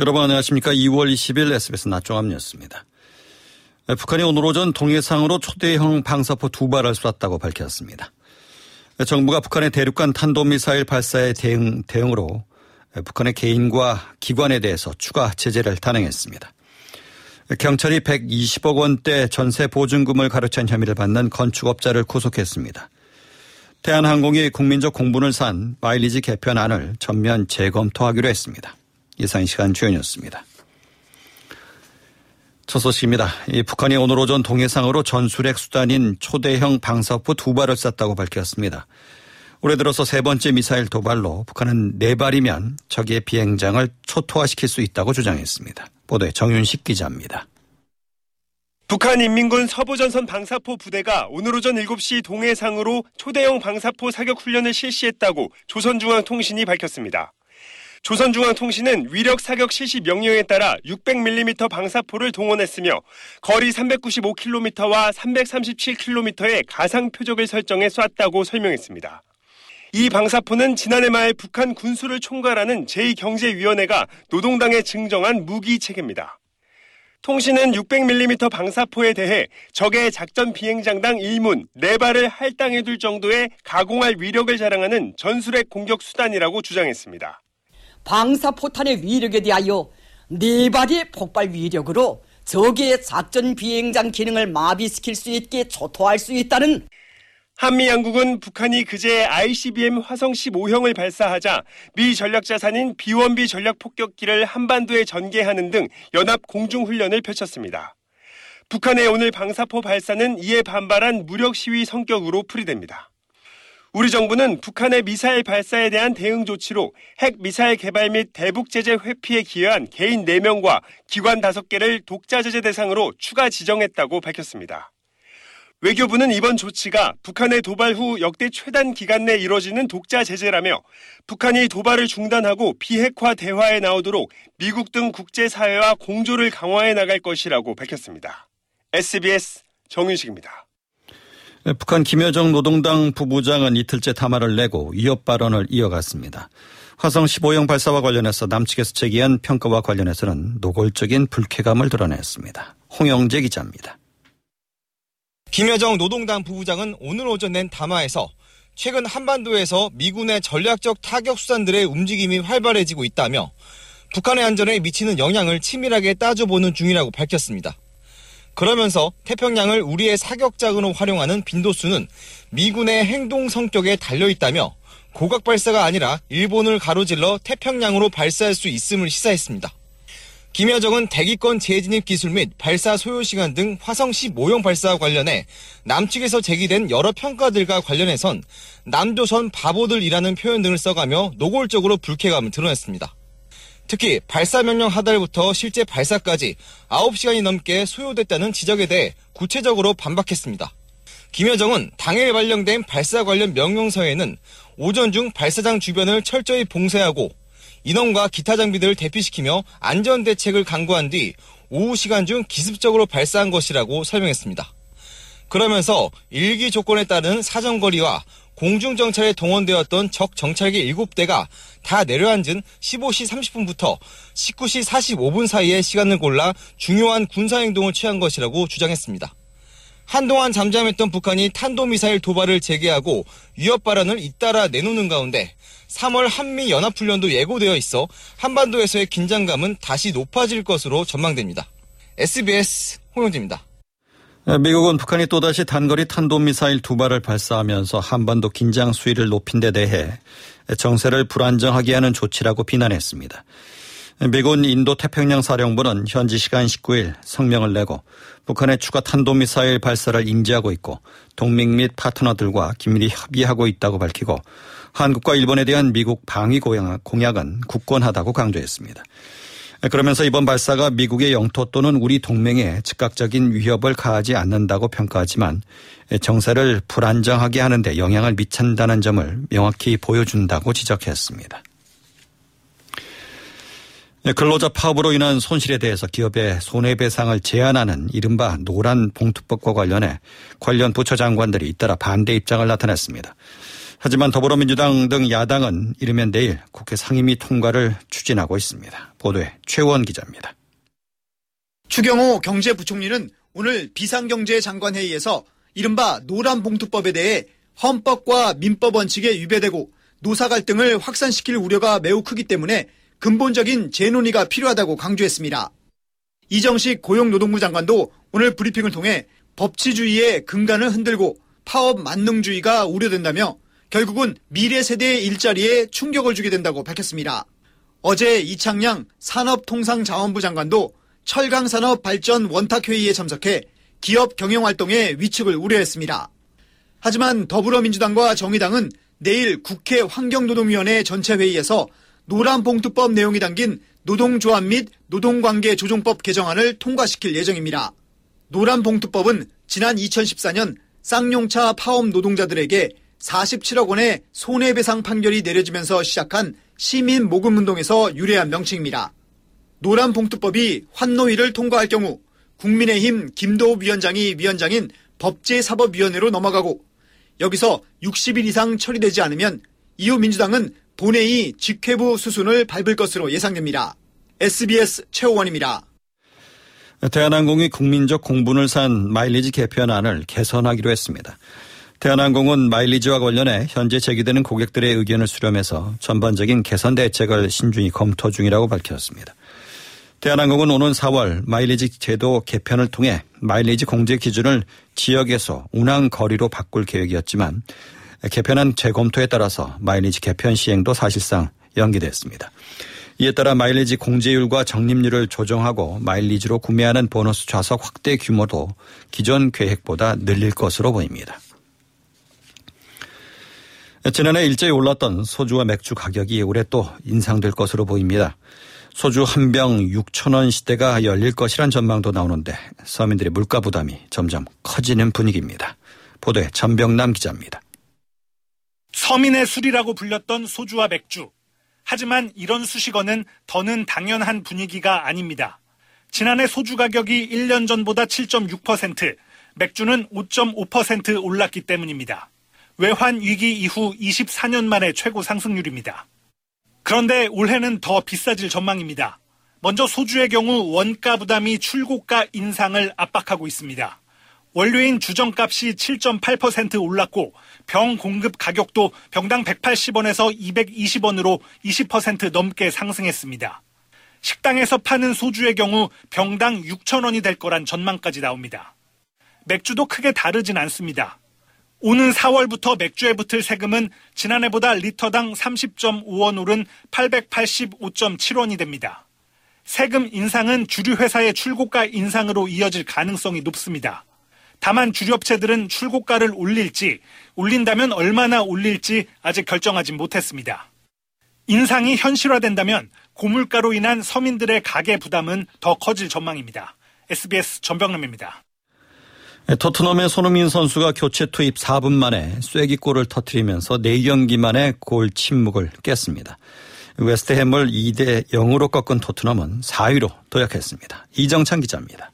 여러분 안녕하십니까. 2월 20일 SBS 낮종합 뉴스입니다. 북한이 오늘 오전 동해상으로 초대형 방사포 두 발을 쐈다고 밝혔습니다. 정부가 북한의 대륙간 탄도미사일 발사에 대응, 대응으로 북한의 개인과 기관에 대해서 추가 제재를 단행했습니다. 경찰이 120억 원대 전세 보증금을 가로챈 혐의를 받는 건축업자를 구속했습니다. 대한항공이 국민적 공분을 산 마일리지 개편안을 전면 재검토하기로 했습니다. 이상 시간 주연이었습니다. 첫 소식입니다. 이 북한이 오늘 오전 동해상으로 전술핵 수단인 초대형 방사포 두 발을 쐈다고 밝혔습니다. 올해 들어서 세 번째 미사일 도발로 북한은 네 발이면 적의 비행장을 초토화시킬 수 있다고 주장했습니다. 보도에 정윤식 기자입니다. 북한 인민군 서부전선 방사포 부대가 오늘 오전 7시 동해상으로 초대형 방사포 사격 훈련을 실시했다고 조선중앙통신이 밝혔습니다. 조선중앙통신은 위력 사격 실시 명령에 따라 600mm 방사포를 동원했으며 거리 395km와 337km의 가상 표적을 설정해 쐈다고 설명했습니다. 이 방사포는 지난해 말 북한 군수를 총괄하는 제2경제위원회가 노동당에 증정한 무기 체계입니다. 통신은 600mm 방사포에 대해 적의 작전 비행장당 1문 4발을 할당해둘 정도의 가공할 위력을 자랑하는 전술핵 공격 수단이라고 주장했습니다. 방사포탄의 위력에 대하여 4발의 폭발 위력으로 적의 작전 비행장 기능을 마비시킬 수 있게 초토할 수 있다는 한미 양국은 북한이 그제 ICBM 화성 15형을 발사하자 미 전략 자산인 비원비 전략 폭격기를 한반도에 전개하는 등 연합 공중 훈련을 펼쳤습니다. 북한의 오늘 방사포 발사는 이에 반발한 무력 시위 성격으로 풀이됩니다. 우리 정부는 북한의 미사일 발사에 대한 대응 조치로 핵 미사일 개발 및 대북 제재 회피에 기여한 개인 4명과 기관 5개를 독자 제재 대상으로 추가 지정했다고 밝혔습니다. 외교부는 이번 조치가 북한의 도발 후 역대 최단 기간 내 이뤄지는 독자 제재라며 북한이 도발을 중단하고 비핵화 대화에 나오도록 미국 등 국제사회와 공조를 강화해 나갈 것이라고 밝혔습니다. SBS 정윤식입니다. 북한 김여정 노동당 부부장은 이틀째 담화를 내고 위협 발언을 이어갔습니다. 화성 15형 발사와 관련해서 남측에서 제기한 평가와 관련해서는 노골적인 불쾌감을 드러냈습니다. 홍영재 기자입니다. 김여정 노동당 부부장은 오늘 오전 낸 담화에서 최근 한반도에서 미군의 전략적 타격 수단들의 움직임이 활발해지고 있다며 북한의 안전에 미치는 영향을 치밀하게 따져보는 중이라고 밝혔습니다. 그러면서 태평양을 우리의 사격장으로 활용하는 빈도수는 미군의 행동 성격에 달려 있다며 고각 발사가 아니라 일본을 가로질러 태평양으로 발사할 수 있음을 시사했습니다. 김여정은 대기권 재진입 기술 및 발사 소요 시간 등 화성 15형 발사와 관련해 남측에서 제기된 여러 평가들과 관련해선 남조선 바보들이라는 표현 등을 써가며 노골적으로 불쾌감을 드러냈습니다. 특히 발사 명령 하달부터 실제 발사까지 9시간이 넘게 소요됐다는 지적에 대해 구체적으로 반박했습니다. 김여정은 당일 발령된 발사 관련 명령서에는 오전 중 발사장 주변을 철저히 봉쇄하고 인원과 기타 장비들을 대피시키며 안전 대책을 강구한 뒤 오후 시간 중 기습적으로 발사한 것이라고 설명했습니다. 그러면서 일기 조건에 따른 사정거리와 공중정찰에 동원되었던 적 정찰기 7대가 다 내려앉은 15시 30분부터 19시 45분 사이의 시간을 골라 중요한 군사행동을 취한 것이라고 주장했습니다. 한동안 잠잠했던 북한이 탄도미사일 도발을 재개하고 위협 발언을 잇따라 내놓는 가운데 3월 한미 연합훈련도 예고되어 있어 한반도에서의 긴장감은 다시 높아질 것으로 전망됩니다. SBS 홍영재입니다. 미국은 북한이 또다시 단거리 탄도미사일 두 발을 발사하면서 한반도 긴장 수위를 높인 데 대해 정세를 불안정하게 하는 조치라고 비난했습니다. 미군 인도 태평양 사령부는 현지 시간 19일 성명을 내고 북한의 추가 탄도미사일 발사를 인지하고 있고 동맹 및 파트너들과 긴밀히 협의하고 있다고 밝히고 한국과 일본에 대한 미국 방위 공약은 굳건하다고 강조했습니다. 그러면서 이번 발사가 미국의 영토 또는 우리 동맹에 즉각적인 위협을 가하지 않는다고 평가하지만 정세를 불안정하게 하는데 영향을 미친다는 점을 명확히 보여준다고 지적했습니다. 근로자 파업으로 인한 손실에 대해서 기업의 손해배상을 제한하는 이른바 노란 봉투법과 관련해 관련 부처 장관들이 잇따라 반대 입장을 나타냈습니다. 하지만 더불어민주당 등 야당은 이르면 내일 국회 상임위 통과를 추진하고 있습니다. 보도에 최원 기자입니다. 추경호 경제부총리는 오늘 비상경제장관회의에서 이른바 노란봉투법에 대해 헌법과 민법 원칙에 위배되고 노사 갈등을 확산시킬 우려가 매우 크기 때문에 근본적인 재논의가 필요하다고 강조했습니다. 이정식 고용노동부 장관도 오늘 브리핑을 통해 법치주의의 근간을 흔들고 파업 만능주의가 우려된다며 결국은 미래 세대의 일자리에 충격을 주게 된다고 밝혔습니다. 어제 이창양 산업통상자원부 장관도 철강산업 발전 원탁회의에 참석해 기업 경영활동의 위축을 우려했습니다. 하지만 더불어민주당과 정의당은 내일 국회 환경노동위원회 전체 회의에서 노란봉투법 내용이 담긴 노동조합 및 노동관계 조정법 개정안을 통과시킬 예정입니다. 노란봉투법은 지난 2014년 쌍용차 파업 노동자들에게 47억 원의 손해배상 판결이 내려지면서 시작한 시민 모금 운동에서 유래한 명칭입니다. 노란 봉투법이 환노위를 통과할 경우 국민의힘 김도읍 위원장이 위원장인 법제사법위원회로 넘어가고 여기서 60일 이상 처리되지 않으면 이후 민주당은 본회의 직회부 수순을 밟을 것으로 예상됩니다. SBS 최호원입니다. 대한항공이 국민적 공분을 산 마일리지 개편안을 개선하기로 했습니다. 대한항공은 마일리지와 관련해 현재 제기되는 고객들의 의견을 수렴해서 전반적인 개선 대책을 신중히 검토 중이라고 밝혔습니다. 대한항공은 오는 4월 마일리지 제도 개편을 통해 마일리지 공제 기준을 지역에서 운항 거리로 바꿀 계획이었지만 개편안 재검토에 따라서 마일리지 개편 시행도 사실상 연기됐습니다. 이에 따라 마일리지 공제율과 적립률을 조정하고 마일리지로 구매하는 보너스 좌석 확대 규모도 기존 계획보다 늘릴 것으로 보입니다. 지난해 일제히 올랐던 소주와 맥주 가격이 올해 또 인상될 것으로 보입니다. 소주 한 병 6천 원 시대가 열릴 것이란 전망도 나오는데 서민들의 물가 부담이 점점 커지는 분위기입니다. 보도에 전병남 기자입니다. 서민의 술이라고 불렸던 소주와 맥주. 하지만 이런 수식어는 더는 당연한 분위기가 아닙니다. 지난해 소주 가격이 1년 전보다 7.6%, 맥주는 5.5% 올랐기 때문입니다. 외환 위기 이후 24년 만에 최고 상승률입니다. 그런데 올해는 더 비싸질 전망입니다. 먼저 소주의 경우 원가 부담이 출고가 인상을 압박하고 있습니다. 원료인 주정값이 7.8% 올랐고 병 공급 가격도 병당 180원에서 220원으로 20% 넘게 상승했습니다. 식당에서 파는 소주의 경우 병당 6천원이 될 거란 전망까지 나옵니다. 맥주도 크게 다르진 않습니다. 오는 4월부터 맥주에 붙을 세금은 지난해보다 리터당 30.5원 오른 885.7원이 됩니다. 세금 인상은 주류 회사의 출고가 인상으로 이어질 가능성이 높습니다. 다만 주류업체들은 출고가를 올릴지, 올린다면 얼마나 올릴지 아직 결정하지 못했습니다. 인상이 현실화된다면 고물가로 인한 서민들의 가계 부담은 더 커질 전망입니다. SBS 전병남입니다. 토트넘의 손흥민 선수가 교체 투입 4분 만에 쐐기골을 터트리면서 4경기 만에 골 침묵을 깼습니다. 웨스트햄을 2대 0으로 꺾은 토트넘은 4위로 도약했습니다. 이정찬 기자입니다.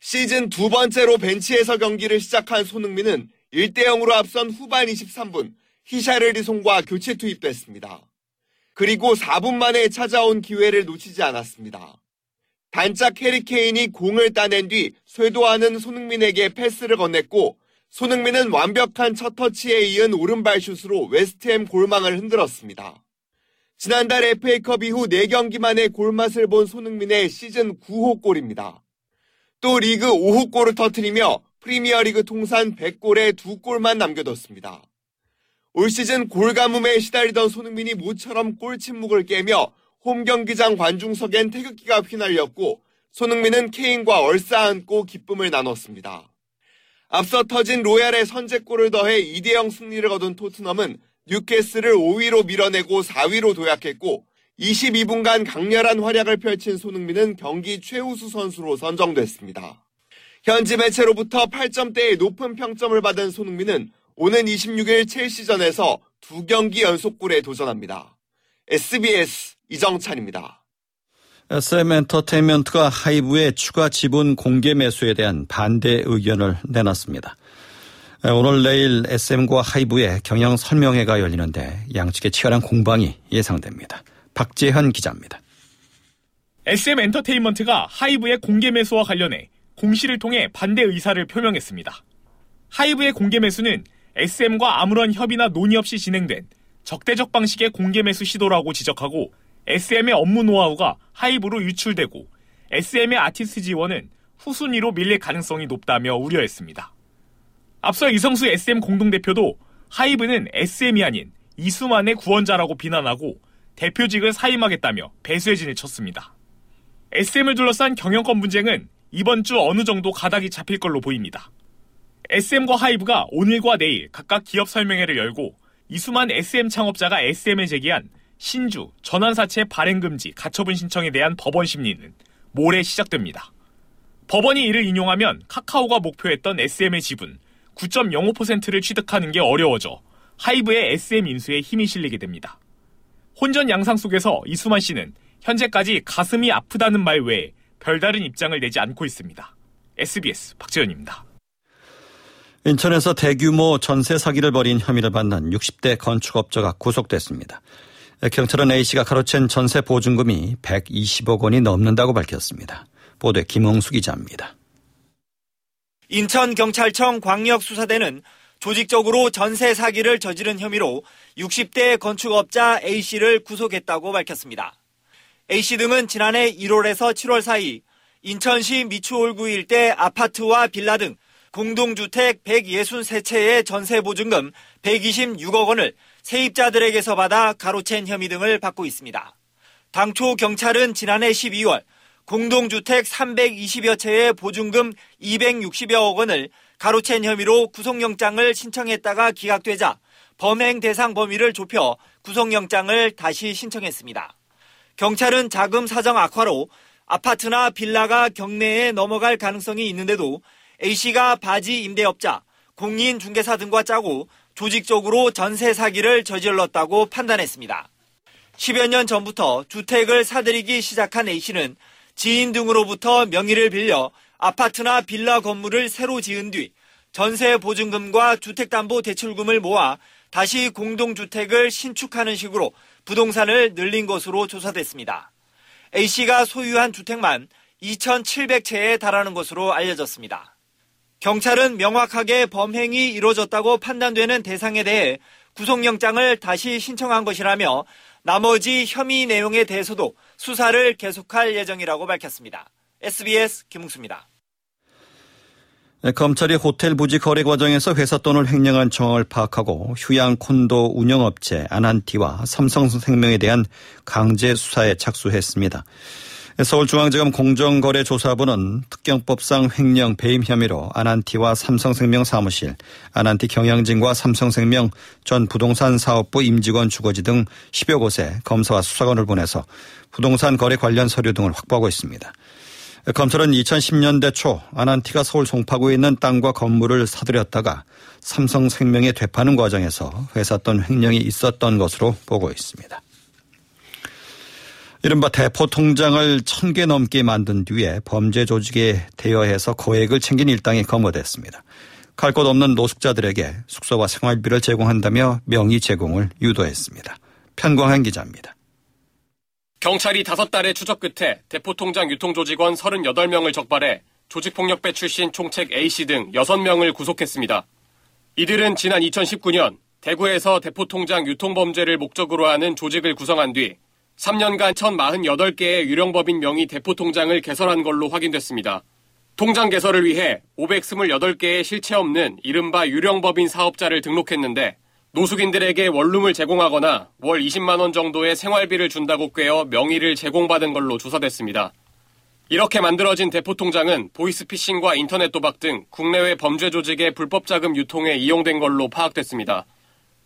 시즌 두 번째로 벤치에서 경기를 시작한 손흥민은 1대 0으로 앞선 후반 23분 히샤르리송과 교체 투입됐습니다. 그리고 4분 만에 찾아온 기회를 놓치지 않았습니다. 반짝 해리케인이 공을 따낸 뒤 쇄도하는 손흥민에게 패스를 건넸고 손흥민은 완벽한 첫 터치에 이은 오른발 슛으로 웨스트햄 골망을 흔들었습니다. 지난달 FA컵 이후 4경기 만에 골맛을 본 손흥민의 시즌 9호 골입니다. 또 리그 5호 골을 터트리며 프리미어리그 통산 100골에 2골만 남겨뒀습니다. 올 시즌 골 가뭄에 시달리던 손흥민이 모처럼 골 침묵을 깨며 홈 경기장 관중석엔 태극기가 휘날렸고 손흥민은 케인과 얼싸안고 기쁨을 나눴습니다. 앞서 터진 로얄의 선제골을 더해 2대0 승리를 거둔 토트넘은 뉴캐스를 5위로 밀어내고 4위로 도약했고 22분간 강렬한 활약을 펼친 손흥민은 경기 최우수 선수로 선정됐습니다. 현지 매체로부터 8점대의 높은 평점을 받은 손흥민은 오는 26일 첼시전에서 두 경기 연속골에 도전합니다. SBS 이정찬입니다. SM 엔터테인먼트가 하이브의 추가 지분 공개 매수에 대한 반대 의견을 내놨습니다. 오늘 내일 SM과 하이브의 경영 설명회가 열리는데 양측의 치열한 공방이 예상됩니다. 박재현 기자입니다. SM 엔터테인먼트가 하이브의 공개 매수와 관련해 공시를 통해 반대 의사를 표명했습니다. 하이브의 공개 매수는 SM과 아무런 협의나 논의 없이 진행된 적대적 방식의 공개 매수 시도라고 지적하고 SM의 업무 노하우가 하이브로 유출되고 SM의 아티스트 지원은 후순위로 밀릴 가능성이 높다며 우려했습니다. 앞서 이성수 SM 공동대표도 하이브는 SM이 아닌 이수만의 구원자라고 비난하고 대표직을 사임하겠다며 배수의 진을 쳤습니다. SM을 둘러싼 경영권 분쟁은 이번 주 어느 정도 가닥이 잡힐 걸로 보입니다. SM과 하이브가 오늘과 내일 각각 기업 설명회를 열고 이수만 SM 창업자가 SM에 제기한 신주 전환사채 발행금지 가처분 신청에 대한 법원 심리는 모레 시작됩니다. 법원이 이를 인용하면 카카오가 목표했던 SM의 지분 9.05%를 취득하는 게 어려워져 하이브의 SM 인수에 힘이 실리게 됩니다. 혼전 양상 속에서 이수만 씨는 현재까지 가슴이 아프다는 말 외에 별다른 입장을 내지 않고 있습니다. SBS 박재현입니다. 인천에서 대규모 전세 사기를 벌인 혐의를 받는 60대 건축업자가 구속됐습니다. 경찰은 A씨가 가로챈 전세 보증금이 120억 원이 넘는다고 밝혔습니다. 보도에 김홍수 기자입니다. 인천경찰청 광역수사대는 조직적으로 전세 사기를 저지른 혐의로 60대 건축업자 A씨를 구속했다고 밝혔습니다. A씨 등은 지난해 1월에서 7월 사이 인천시 미추홀구 일대 아파트와 빌라 등 공동주택 163채의 전세 보증금 126억 원을 세입자들에게서 받아 가로챈 혐의 등을 받고 있습니다. 당초 경찰은 지난해 12월 공동주택 320여 채의 보증금 260여억 원을 가로챈 혐의로 구속영장을 신청했다가 기각되자 범행 대상 범위를 좁혀 구속영장을 다시 신청했습니다. 경찰은 자금 사정 악화로 아파트나 빌라가 경매에 넘어갈 가능성이 있는데도 A씨가 바지 임대업자, 공인 중개사 등과 짜고 조직적으로 전세 사기를 저질렀다고 판단했습니다. 10여 년 전부터 주택을 사들이기 시작한 A씨는 지인 등으로부터 명의를 빌려 아파트나 빌라 건물을 새로 지은 뒤 전세 보증금과 주택담보대출금을 모아 다시 공동주택을 신축하는 식으로 부동산을 늘린 것으로 조사됐습니다. A씨가 소유한 주택만 2,700채에 달하는 것으로 알려졌습니다. 경찰은 명확하게 범행이 이루어졌다고 판단되는 대상에 대해 구속영장을 다시 신청한 것이라며 나머지 혐의 내용에 대해서도 수사를 계속할 예정이라고 밝혔습니다. SBS 김웅수입니다. 네, 검찰이 호텔 부지 거래 과정에서 회사 돈을 횡령한 정황을 파악하고 휴양 콘도 운영업체 아난티와 삼성생명에 대한 강제 수사에 착수했습니다. 서울중앙지검 공정거래조사부는 특경법상 횡령 배임 혐의로 아난티와 삼성생명 사무실, 아난티 경영진과 삼성생명 전 부동산 사업부 임직원 주거지 등 10여 곳에 검사와 수사관을 보내서 부동산 거래 관련 서류 등을 확보하고 있습니다. 검찰은 2010년대 초 아난티가 서울 송파구에 있는 땅과 건물을 사들였다가 삼성생명에 되파는 과정에서 회사 돈 횡령이 있었던 것으로 보고 있습니다. 이른바 대포 통장을 천 개 넘게 만든 뒤에 범죄 조직에 대여해서 거액을 챙긴 일당이 검거됐습니다. 갈 곳 없는 노숙자들에게 숙소와 생활비를 제공한다며 명의 제공을 유도했습니다. 편광한 기자입니다. 경찰이 다섯 달의 추적 끝에 대포통장 유통조직원 38명을 적발해 조직폭력배 출신 총책 A씨 등 6명을 구속했습니다. 이들은 지난 2019년 대구에서 대포통장 유통범죄를 목적으로 하는 조직을 구성한 뒤 3년간 1,048개의 유령법인 명의 대포통장을 개설한 걸로 확인됐습니다. 통장 개설을 위해 528개의 실체 없는 이른바 유령법인 사업자를 등록했는데 노숙인들에게 원룸을 제공하거나 월 20만 원 정도의 생활비를 준다고 꿰어 명의를 제공받은 걸로 조사됐습니다. 이렇게 만들어진 대포통장은 보이스피싱과 인터넷 도박 등 국내외 범죄 조직의 불법 자금 유통에 이용된 걸로 파악됐습니다.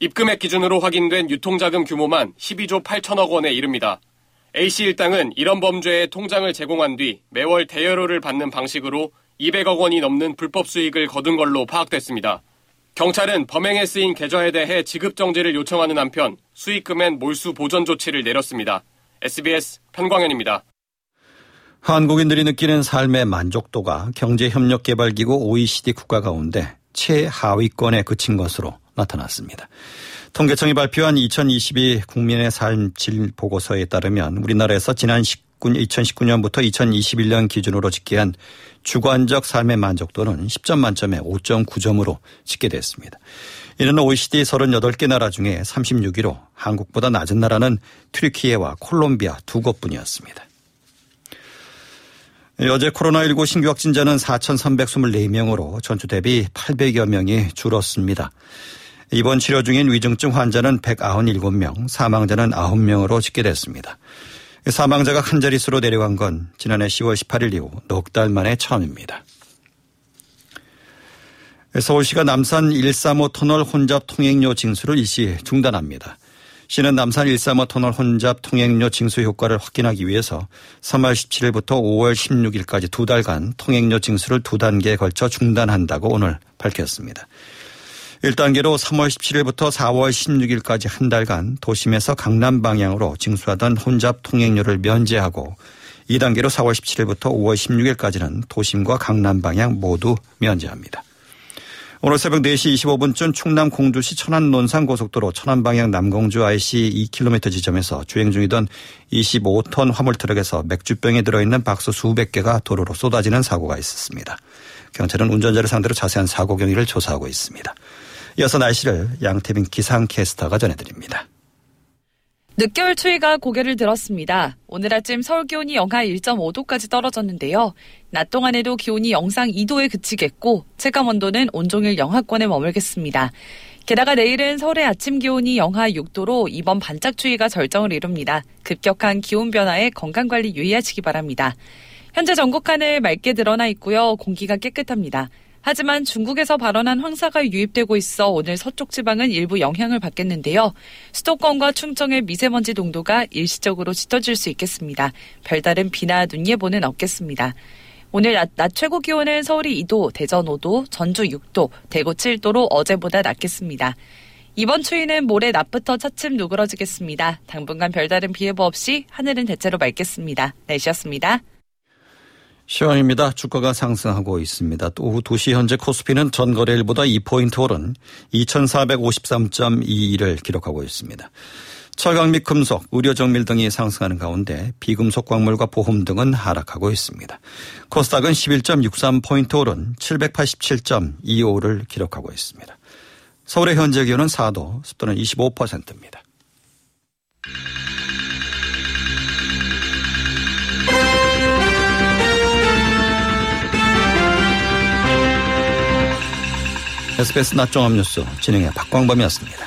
입금액 기준으로 확인된 유통자금 규모만 12조 8천억 원에 이릅니다. A씨 일당은 이런 범죄에 통장을 제공한 뒤 매월 대여료를 받는 방식으로 200억 원이 넘는 불법 수익을 거둔 걸로 파악됐습니다. 경찰은 범행에 쓰인 계좌에 대해 지급 정지를 요청하는 한편 수익금엔 몰수 보전 조치를 내렸습니다. SBS 편광현입니다. 한국인들이 느끼는 삶의 만족도가 경제협력개발기구 OECD 국가 가운데 최하위권에 그친 것으로 나타났습니다. 통계청이 발표한 2022 국민의 삶질 보고서에 따르면 우리나라에서 지난 2019년부터 2021년 기준으로 집계한 주관적 삶의 만족도는 10점 만점에 5.9점으로 집계됐습니다. 이는 OECD 38개 나라 중에 36위로 한국보다 낮은 나라는 트리키예와 콜롬비아 두 곳뿐이었습니다. 어제 코로나19 신규 확진자는 4,324명으로 전주 대비 800여 명이 줄었습니다. 이번 치료 중인 위중증 환자는 197명, 사망자는 9명으로 집계됐습니다. 사망자가 한 자릿수로 내려간 건 지난해 10월 18일 이후 넉 달 만에 처음입니다. 서울시가 남산 135 터널 혼잡 통행료 징수를 일시 중단합니다. 시는 남산 135 터널 혼잡 통행료 징수 효과를 확인하기 위해서 3월 17일부터 5월 16일까지 두 달간 통행료 징수를 두 단계에 걸쳐 중단한다고 오늘 밝혔습니다. 1단계로 3월 17일부터 4월 16일까지 한 달간 도심에서 강남 방향으로 징수하던 혼잡 통행료를 면제하고 2단계로 4월 17일부터 5월 16일까지는 도심과 강남 방향 모두 면제합니다. 오늘 새벽 4시 25분쯤 충남 공주시 천안 논산 고속도로 천안 방향 남공주 IC 2km 지점에서 주행 중이던 25톤 화물 트럭에서 맥주병에 들어있는 박스 수백 개가 도로로 쏟아지는 사고가 있었습니다. 경찰은 운전자를 상대로 자세한 사고 경위를 조사하고 있습니다. 이어서 날씨를 양태빈 기상캐스터가 전해드립니다. 늦겨울 추위가 고개를 들었습니다. 오늘 아침 서울 기온이 영하 1.5도까지 떨어졌는데요. 낮 동안에도 기온이 영상 2도에 그치겠고 체감 온도는 온종일 영하권에 머물겠습니다. 게다가 내일은 서울의 아침 기온이 영하 6도로 이번 반짝 추위가 절정을 이룹니다. 급격한 기온 변화에 건강관리 유의하시기 바랍니다. 현재 전국 하늘 맑게 드러나 있고요. 공기가 깨끗합니다. 하지만 중국에서 발원한 황사가 유입되고 있어 오늘 서쪽 지방은 일부 영향을 받겠는데요. 수도권과 충청의 미세먼지 농도가 일시적으로 짙어질 수 있겠습니다. 별다른 비나 눈 예보는 없겠습니다. 오늘 낮, 낮, 최고 기온은 서울이 2도, 대전 5도, 전주 6도, 대구 7도로 어제보다 낮겠습니다. 이번 추위는 모레 낮부터 차츰 누그러지겠습니다. 당분간 별다른 비 예보 없이 하늘은 대체로 맑겠습니다. 날씨였습니다. 시황입니다. 주가가 상승하고 있습니다. 또 오후 2시 현재 코스피는 전 거래일보다 2포인트 오른 2453.21을 기록하고 있습니다. 철강 및 금속, 의료 정밀 등이 상승하는 가운데 비금속 광물과 보험 등은 하락하고 있습니다. 코스닥은 11.63포인트 오른 787.25를 기록하고 있습니다. 서울의 현재 기온은 4도, 습도는 25%입니다. SBS 낮종합 뉴스 진행의 박광범이었습니다.